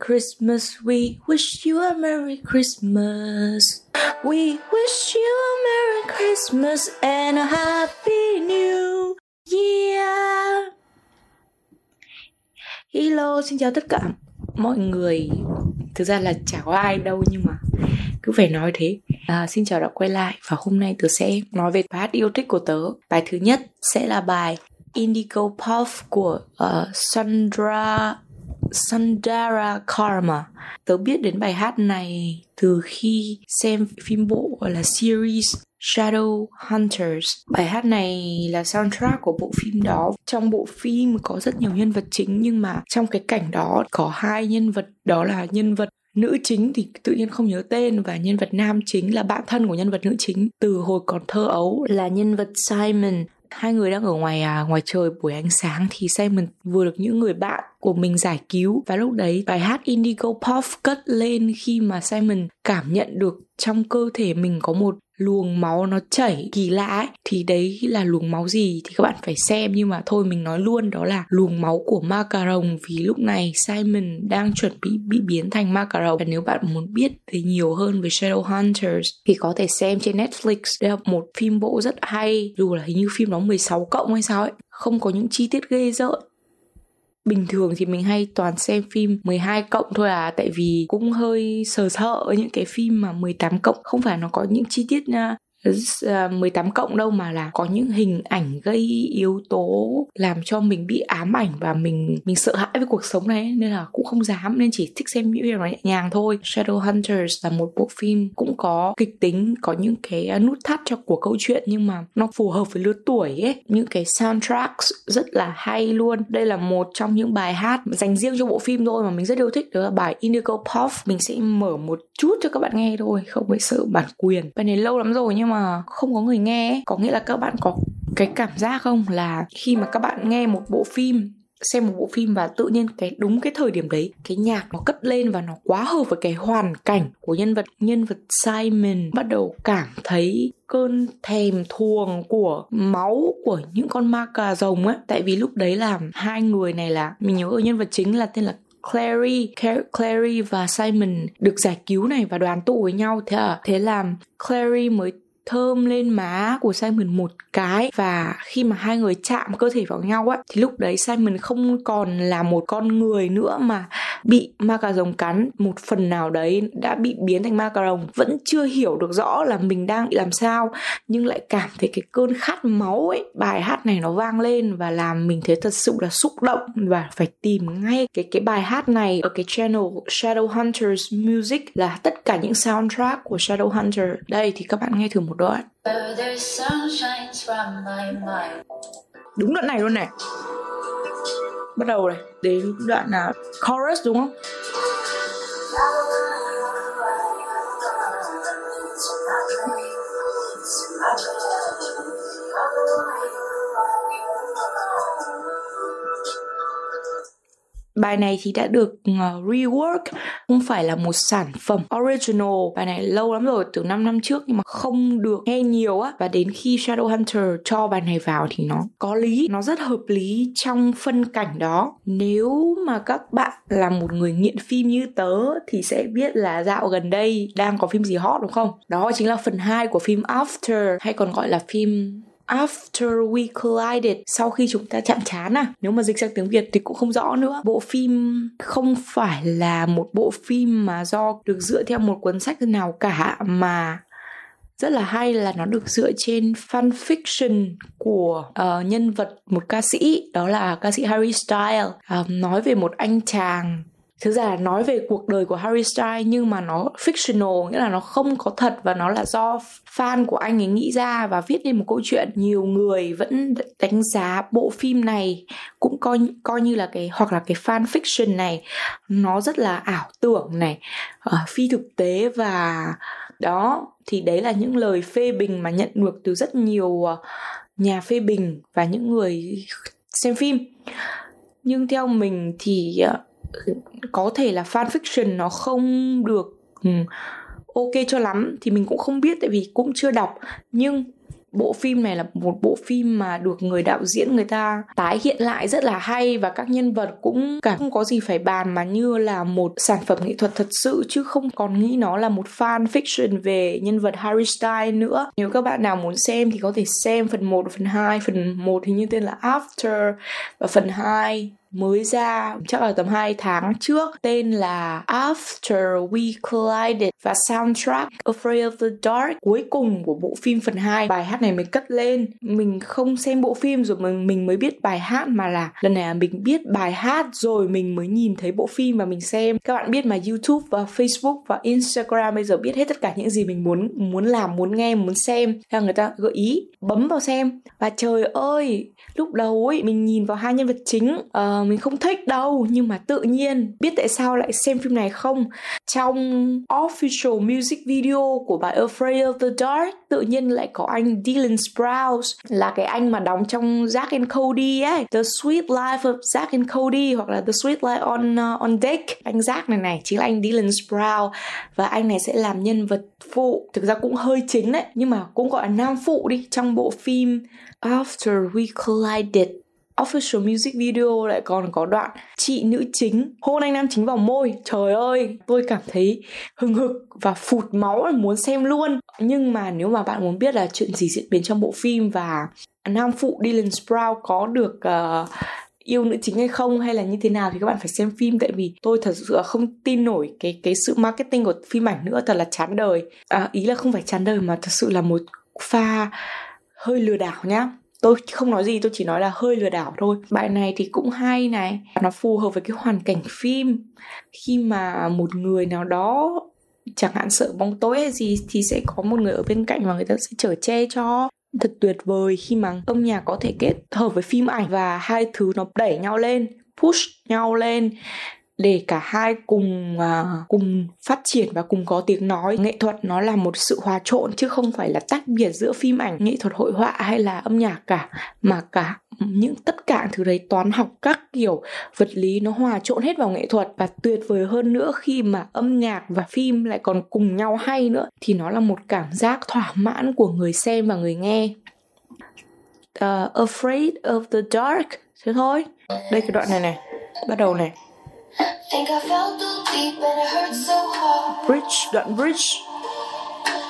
Christmas. We wish you a Merry Christmas. We wish you a Merry Christmas and a Happy New Year. Hello, xin chào tất cả mọi người. Thực ra là chả có ai đâu nhưng mà cứ phải nói thế. À, xin chào đã quay lại và hôm nay tớ sẽ nói về bài hát yêu thích của tớ. Bài thứ nhất sẽ là bài Indigo Puff của uh, Sandra Sandara Karma. Tớ biết đến bài hát này từ khi xem phim bộ gọi là series Shadow Hunters. Bài hát này là soundtrack của bộ phim đó. Trong bộ phim có rất nhiều nhân vật chính, nhưng mà trong cái cảnh đó có hai nhân vật đó là nhân vật nữ chính thì tự nhiên không nhớ tên, và nhân vật nam chính là bạn thân của nhân vật nữ chính từ hồi còn thơ ấu là nhân vật Simon hai người đang ở ngoài à, ngoài trời buổi ánh sáng thì Simon vừa được những người bạn của mình giải cứu. Và lúc đấy bài hát Indigo Puff cất lên khi mà Simon cảm nhận được trong cơ thể mình có một luồng máu nó chảy kỳ lạ ấy, thì đấy là luồng máu gì thì các bạn phải xem. Nhưng mà thôi, mình nói luôn, đó là luồng máu của macaron. Vì lúc này Simon đang chuẩn bị bị biến thành macaron. Và nếu bạn muốn biết về nhiều hơn về Shadow Hunters thì có thể xem trên Netflix. Đây là một phim bộ rất hay. Dù là hình như phim nó 16 cộng hay sao ấy, không có những chi tiết ghê rợn bình thường thì mình hay toàn xem phim 12 cộng thôi à tại vì cũng hơi sờ sợ những cái phim mà 18 cộng, không phải nó có những chi tiết à, Ờ, 18 cộng đâu mà là có những hình ảnh gây yếu tố làm cho mình bị ám ảnh và mình mình sợ hãi với cuộc sống này nên là cũng không dám, nên chỉ thích xem những phim nó nhẹ nhàng thôi. Shadow Hunters là một bộ phim cũng có kịch tính, có những cái à, nút thắt cho của câu chuyện nhưng mà nó phù hợp với lứa tuổi ấy. Những cái soundtracks rất là hay luôn. Đây là một trong những bài hát dành riêng cho bộ phim thôi mà mình rất yêu thích, đó là bài Indigo Puff. Mình sẽ mở một chút cho các bạn nghe thôi, không phải sợ bản quyền. Bài này lâu lắm rồi nhưng mà mà không có người nghe ấy, có nghĩa là các bạn có cái cảm giác không? Là khi mà các bạn nghe một bộ phim xem một bộ phim và tự nhiên cái đúng cái thời điểm đấy cái nhạc nó cất lên và nó quá hợp với cái hoàn cảnh của nhân vật nhân vật Simon bắt đầu cảm thấy cơn thèm thuồng của máu của những con ma cà rồng ấy. Tại vì lúc đấy là hai người này là mình nhớ ở nhân vật chính là tên là Clary, Clary và Simon được giải cứu này và đoàn tụ với nhau. Thế à thế là Clary mới thơm lên má của Simon một cái và khi mà hai người chạm cơ thể vào nhau ấy thì lúc đấy Simon không còn là một con người nữa mà bị ma cà rồng cắn. Một phần nào đấy đã bị biến thành ma cà rồng vẫn chưa hiểu được rõ là mình đang làm sao, nhưng lại cảm thấy cái cơn khát máu ấy, bài hát này nó vang lên và làm mình thấy thật sự là xúc động và phải tìm ngay cái cái bài hát này ở cái channel Shadow Hunters Music là tất cả những soundtrack của Shadow Hunter đây, thì các bạn nghe thử một một đoạn. Đúng đoạn này luôn này. Bắt đầu này, đến đoạn là chorus đúng không? Bài này thì đã được uh, rework Không phải là một sản phẩm original. Bài này lâu lắm rồi, từ 5 năm trước Nhưng mà không được nghe nhiều á. Và đến khi Shadow Hunter cho bài này vào Thì nó có lý, nó rất hợp lý Trong phân cảnh đó. Nếu mà các bạn là một người nghiện phim như tớ Thì sẽ biết là dạo gần đây Đang có phim gì hot đúng không? Đó chính là phần 2 của phim After Hay còn gọi là phim After We Collided sau khi chúng ta chạm chán à? Nếu mà dịch sang tiếng Việt thì cũng không rõ nữa. Bộ phim không phải là một bộ phim mà do được dựa theo một cuốn sách nào cả mà rất là hay là nó được dựa trên fan fiction của uh, nhân vật một ca sĩ đó là ca sĩ Harry Styles. Uh, nói về một anh chàng thực ra là nói về cuộc đời của Harry Styles nhưng mà nó fictional nghĩa là nó không có thật và nó là do fan của anh ấy nghĩ ra và viết nên một câu chuyện. Nhiều người vẫn đánh giá bộ phim này cũng coi coi như là cái hoặc là cái fan fiction này nó rất là ảo tưởng này uh, phi thực tế và đó thì đấy là những lời phê bình mà nhận được từ rất nhiều ờ, nhà phê bình và những người xem phim. Nhưng theo mình thì uh, có thể là fan fiction nó không được ừ, ok cho lắm thì mình cũng không biết, tại vì cũng chưa đọc nhưng bộ phim này là một bộ phim mà được người đạo diễn người ta tái hiện lại rất là hay và các nhân vật cũng cả không có gì phải bàn mà như là một sản phẩm nghệ thuật thật sự, chứ không còn nghĩ nó là một fan fiction về nhân vật Harry Styles nữa. Nếu các bạn nào muốn xem thì có thể xem phần 1 phần 2. Phần 1 hình như tên là After và phần 2 mới ra chắc là tầm 2 tháng trước tên là After We Collided và soundtrack Afraid of the Dark cuối cùng của bộ phim phần 2 bài hát này mới cất lên. Mình không xem bộ phim rồi mình mình mới biết bài hát mà là lần này là mình biết bài hát rồi mình mới nhìn thấy bộ phim và mình xem. Các bạn biết mà YouTube và Facebook và Instagram bây giờ biết hết tất cả những gì mình muốn muốn làm muốn nghe muốn xem. Là người ta gợi ý bấm vào xem. Và trời ơi lúc đầu ấy mình nhìn vào hai nhân vật chính uh, mình không thích đâu nhưng mà tự nhiên biết tại sao lại xem phim này không? Trong official music video của bài Afraid of the Dark tự nhiên lại có anh Dylan Sprouse là cái anh mà đóng trong Zack and Cody ấy. The Sweet Life of Zack and Cody hoặc là The Sweet Life on uh, on Deck. Anh Zack này này chính là anh Dylan Sprouse. Và anh này sẽ làm nhân vật phụ. Thực ra cũng hơi chính đấy nhưng mà cũng gọi là nam phụ đi trong bộ phim After We Collided official music video lại còn có đoạn chị nữ chính hôn anh nam chính vào môi. Trời ơi tôi cảm thấy hừng hực và phụt máu là muốn xem luôn. Nhưng mà nếu mà bạn muốn biết là chuyện gì diễn biến trong bộ phim và nam phụ Dylan Sprout có được uh, yêu nữ chính hay không hay là như thế nào thì các bạn phải xem phim. Tại vì tôi thật sự không tin nổi cái cái sự marketing của phim ảnh nữa thật là chán đời. À, ý là không phải chán đời mà thật sự là một pha hơi lừa đảo nhá tôi không nói gì, tôi chỉ nói là hơi lừa đảo thôi. Bài này thì cũng hay này. Nó phù hợp với cái hoàn cảnh phim. Khi mà một người nào đó chẳng hạn sợ bóng tối hay gì thì sẽ có một người ở bên cạnh và người ta sẽ chở che cho. Thật tuyệt vời khi mà âm nhạc có thể kết hợp với phim ảnh và hai thứ nó đẩy nhau lên, push nhau lên để cả hai cùng uh, cùng phát triển và cùng có tiếng nói. Nghệ thuật nó là một sự hòa trộn chứ không phải là tách biệt giữa phim ảnh nghệ thuật hội họa hay là âm nhạc cả. Mà cả những tất cả thứ đấy toán học các kiểu vật lý nó hòa trộn hết vào nghệ thuật. Và tuyệt vời hơn nữa khi mà âm nhạc và phim lại còn cùng nhau hay nữa thì nó là một cảm giác thỏa mãn của người xem và người nghe. Uh, afraid of the dark. Thế thôi. Đây cái đoạn này này. Bắt đầu này. Bridge, đoạn bridge.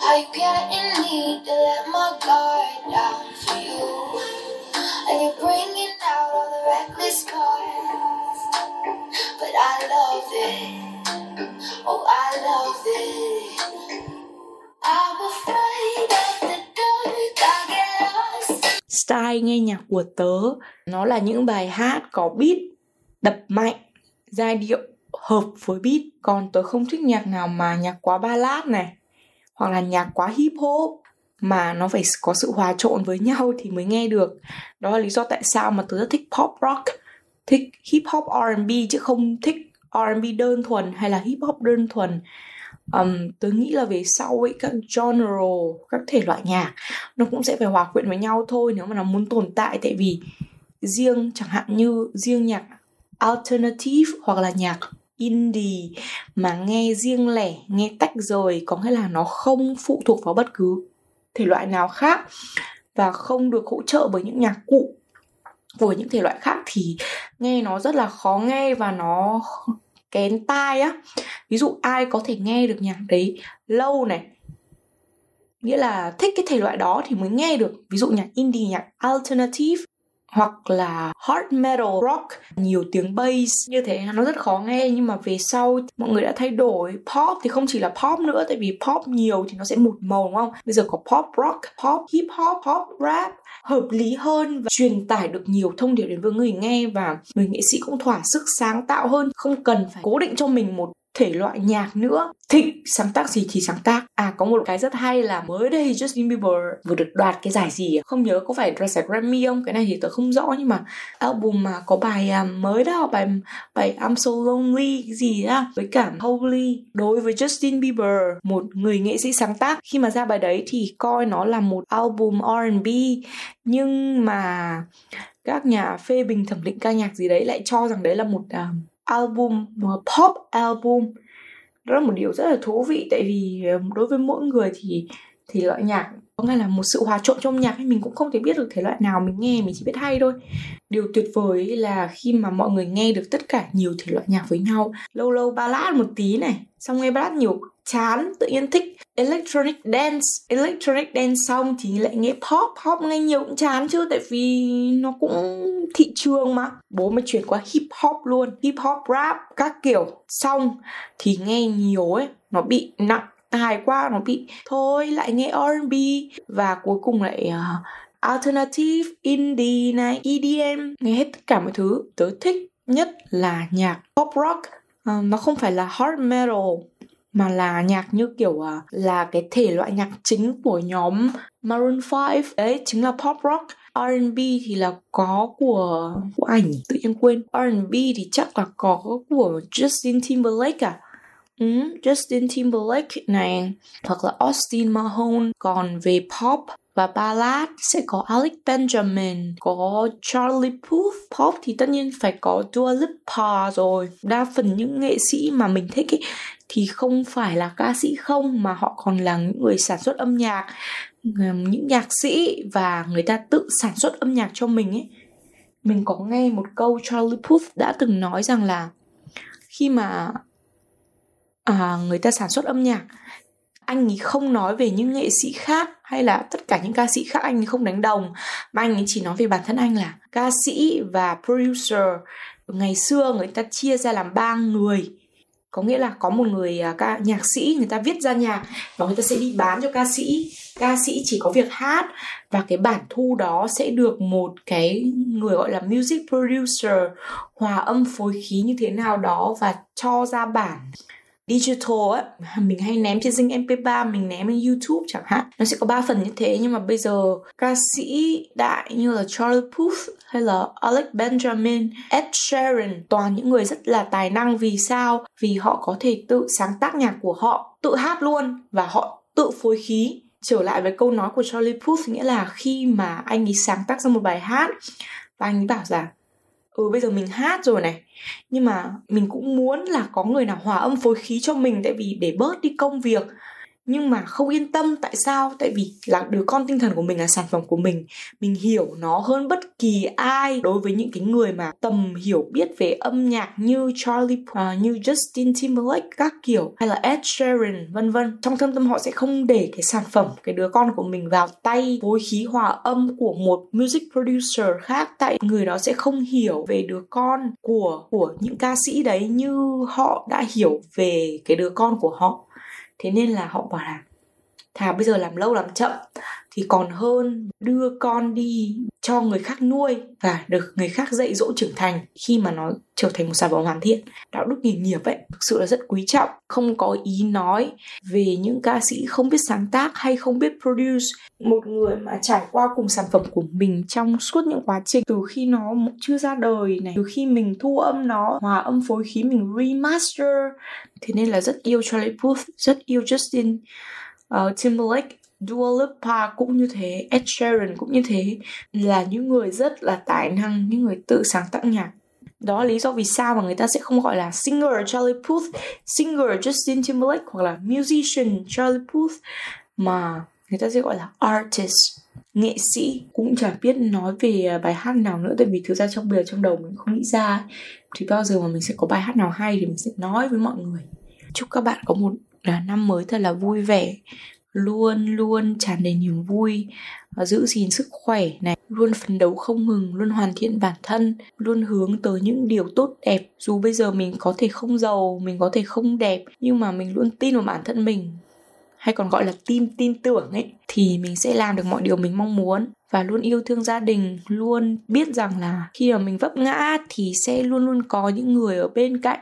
How you getting me to let my guard down for you? And you're bringing out all the reckless parts. But I love it. Oh, I love it. I'm afraid of the dark. I get lost. Style nghe nhạc của tớ, nó là những bài hát có beat đập mạnh giai điệu hợp với beat. Còn tớ không thích nhạc nào mà nhạc quá ballad này hoặc là nhạc quá hip hop mà nó phải có sự hòa trộn với nhau thì mới nghe được. Đó là lý do tại sao mà tớ rất thích pop rock thích hip hop R&B chứ không thích R&B đơn thuần hay là hip hop đơn thuần. Um, tớ nghĩ là về sau ấy các genre các thể loại nhạc nó cũng sẽ phải hòa quyện với nhau thôi nếu mà nó muốn tồn tại. Tại vì riêng chẳng hạn như riêng nhạc alternative hoặc là nhạc indie mà nghe riêng lẻ, nghe tách rời, có nghĩa là nó không phụ thuộc vào bất cứ thể loại nào khác và không được hỗ trợ bởi những nhạc cụ. Của những thể loại khác thì nghe nó rất là khó nghe và nó kén tai á. Ví dụ ai có thể nghe được nhạc đấy lâu này, nghĩa là thích cái thể loại đó thì mới nghe được. Ví dụ nhạc indie, nhạc alternative hoặc là hard metal rock, nhiều tiếng bass. Như thế nó rất khó nghe, nhưng mà về sau mọi người đã thay đổi. Pop thì không chỉ là pop nữa, tại vì pop nhiều thì nó sẽ một màu, đúng không? Bây giờ có pop rock, pop hip hop, pop rap, hợp lý hơn và truyền tải được nhiều thông điệp đến với người nghe và người nghệ sĩ cũng thỏa sức sáng tạo hơn. Không cần phải cố định cho mình một thể loại nhạc nữa. Thịnh sáng tác gì thì sáng tác. À có một cái rất hay là mới đây Justin Bieber vừa được đoạt cái giải gì không nhớ có phải đoạt giải Grammy không cái này thì tôi không rõ nhưng mà album mà có bài à, mới đó bài bài I'm so lonely gì á với cả Holy. Đối với Justin Bieber một người nghệ sĩ sáng tác khi mà ra bài đấy thì coi nó là một album R&B nhưng mà các nhà phê bình thẩm định ca nhạc gì đấy lại cho rằng đấy là một uh, album, một pop album. Đó là một điều rất là thú vị, tại vì ờ, đối với mỗi người thì thì loại nhạc có nghĩa là một sự hòa trộn trong nhạc mình cũng không thể biết được thể loại nào mình nghe, mình chỉ biết hay thôi. Điều tuyệt vời là khi mà mọi người nghe được tất cả nhiều thể loại nhạc với nhau, lâu lâu ballad một tí này, xong nghe ballad nhiều, chán, tự nhiên thích. Electronic dance electronic dance xong thì lại nghe pop pop nghe nhiều cũng chán chứ, tại vì nó cũng thị trường mà. Bố mới chuyển qua hip hop luôn, hip hop, rap các kiểu. Xong thì nghe nhiều ấy, nó bị nặng tài quá nó bị thôi lại nghe R&B và cuối cùng lại uh, alternative indie này EDM nghe hết tất cả mọi thứ. Tớ thích nhất là nhạc pop rock. Uh, nó không phải là hard metal mà là nhạc như kiểu uh, là cái thể loại nhạc chính của nhóm Maroon 5 đấy chính là pop rock. R&B thì là có của của ảnh tự nhiên quên. R&B thì chắc là có của Justin Timberlake à? Ừ, Justin Timberlake này hoặc là Austin Mahone còn về pop và ballad sẽ có Alex Benjamin, có Charlie Puth. Pop thì tất nhiên phải có Dua Lipa rồi. Đa phần những nghệ sĩ mà mình thích ấy, thì không phải là ca sĩ không mà họ còn là những người sản xuất âm nhạc, những nhạc sĩ và người ta tự sản xuất âm nhạc cho mình ấy. Mình có nghe một câu Charlie Puth đã từng nói rằng là khi mà à, người ta sản xuất âm nhạc. Anh ấy không nói về những nghệ sĩ khác hay là tất cả những ca sĩ khác anh ấy không đánh đồng. Mà anh ấy chỉ nói về bản thân anh là ca sĩ và producer. Ngày xưa người ta chia ra làm ba người. Có nghĩa là có một người à, ca nhạc sĩ người ta viết ra nhạc và người ta sẽ đi bán cho ca sĩ. Ca sĩ chỉ có việc hát và cái bản thu đó sẽ được một cái người gọi là music producer hòa âm phối khí như thế nào đó và cho ra bản digital á mình hay ném trên dinh mp3 mình ném lên youtube chẳng hạn. Nó sẽ có ba phần như thế nhưng mà bây giờ ca sĩ đại như là Charlie Puth hay là Alex Benjamin, Ed Sheeran toàn những người rất là tài năng. Vì sao? Vì họ có thể tự sáng tác nhạc của họ, tự hát luôn và họ tự phối khí. Trở lại với câu nói của Charlie Puth nghĩa là khi mà anh ấy sáng tác ra một bài hát và anh ấy bảo rằng ừ bây giờ mình hát rồi này. Nhưng mà mình cũng muốn là có người nào hòa âm phối khí cho mình, tại vì để bớt đi công việc nhưng mà không yên tâm tại sao? Tại vì là đứa con tinh thần của mình là sản phẩm của mình. Mình hiểu nó hơn bất kỳ ai đối với những cái người mà tầm hiểu biết về âm nhạc như Charlie uh, như Justin Timberlake các kiểu hay là Ed Sheeran vân vân. Trong thâm tâm họ sẽ không để cái sản phẩm cái đứa con của mình vào tay phối khí hòa âm của một music producer khác. Tại người đó sẽ không hiểu về đứa con của của những ca sĩ đấy như họ đã hiểu về cái đứa con của họ thế nên là họ bảo là thà bây giờ làm lâu làm chậm thì còn hơn đưa con đi cho người khác nuôi và được người khác dạy dỗ trưởng thành khi mà nó trở thành một sản phẩm hoàn thiện. Đạo đức nghề nghiệp ấy thực sự là rất quý trọng. Không có ý nói về những ca sĩ không biết sáng tác hay không biết produce. Một người mà trải qua cùng sản phẩm của mình trong suốt những quá trình từ khi nó chưa ra đời này từ khi mình thu âm nó hòa âm phối khí mình remaster thế nên là rất yêu Charlie Puth rất yêu Justin uh, Timberlake. Dua Lipa cũng như thế, Ed Sheeran cũng như thế là những người rất là tài năng, những người tự sáng tác nhạc. Đó là lý do vì sao mà người ta sẽ không gọi là singer Charlie Puth, singer Justin Timberlake hoặc là musician Charlie Puth mà người ta sẽ gọi là artist nghệ sĩ. Cũng chẳng biết nói về à, bài hát nào nữa tại vì thực ra trong bìa trong đầu mình không nghĩ ra thì bao giờ mà mình sẽ có bài hát nào hay thì mình sẽ nói với mọi người. Chúc các bạn có một à, năm mới thật là vui vẻ luôn luôn tràn đầy niềm vui và giữ gìn sức khỏe này. Luôn phấn đấu không ngừng, luôn hoàn thiện bản thân, luôn hướng tới những điều tốt đẹp. Dù bây giờ mình có thể không giàu, mình có thể không đẹp, nhưng mà mình luôn tin vào bản thân mình, hay còn gọi là tin tin tưởng ấy, thì mình sẽ làm được mọi điều mình mong muốn. Và luôn yêu thương gia đình, luôn biết rằng là khi mà mình vấp ngã thì sẽ luôn luôn có những người ở bên cạnh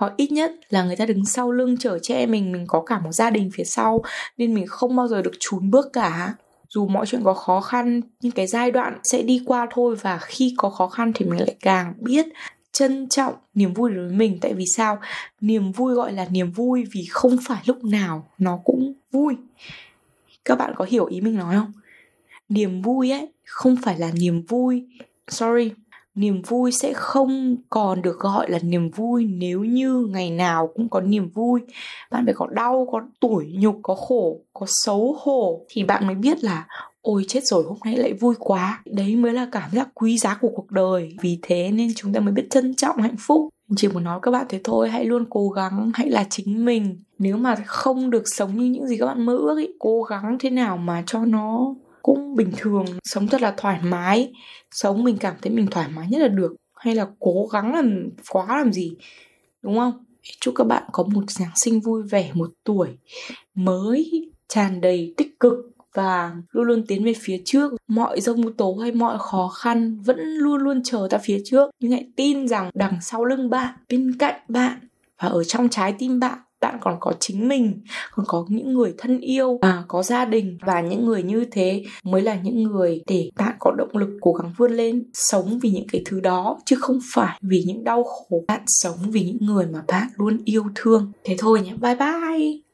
hoặc ít nhất là người ta đứng sau lưng chở che mình mình có cả một gia đình phía sau, nên mình không bao giờ được trốn bước cả. Dù mọi chuyện có khó khăn nhưng cái giai đoạn sẽ đi qua thôi và khi có khó khăn thì mình lại càng biết trân trọng niềm vui đối với mình. Tại vì sao? Niềm vui gọi là niềm vui vì không phải lúc nào nó cũng vui. Các bạn có hiểu ý mình nói không? Niềm vui ấy, không phải là niềm vui. Sorry niềm vui sẽ không còn được gọi là niềm vui nếu như ngày nào cũng có niềm vui. Bạn phải có đau, có tủi nhục, có khổ, có xấu hổ thì bạn mới biết là, ôi, chết rồi, hôm nay lại vui quá. Đấy mới là cảm giác quý giá của cuộc đời. Vì thế nên chúng ta mới biết trân trọng hạnh phúc. Chỉ muốn nói các bạn thế thôi, hãy luôn cố gắng, hãy là chính mình. Nếu mà không được sống như những gì các bạn mơ ước ý, cố gắng thế nào mà cho nó cũng bình thường, sống thật là thoải mái. Sống mình cảm thấy mình thoải mái nhất là được, hay là cố gắng làm, quá làm gì, đúng không? Chúc các bạn có một giáng sinh vui vẻ, một tuổi mới, tràn đầy tích cực và luôn luôn tiến về phía trước. Mọi dông tố hay mọi khó khăn vẫn luôn luôn chờ ta phía trước. Nhưng hãy tin rằng đằng sau lưng bạn, bên cạnh bạn và ở trong trái tim bạn bạn còn có chính mình còn có những người thân yêu à, có gia đình. Và những người như thế mới là những người để bạn có động lực cố gắng vươn lên sống vì những cái thứ đó chứ không phải vì những đau khổ. Bạn sống vì những người mà bạn luôn yêu thương. Thế thôi nhé. Bye bye!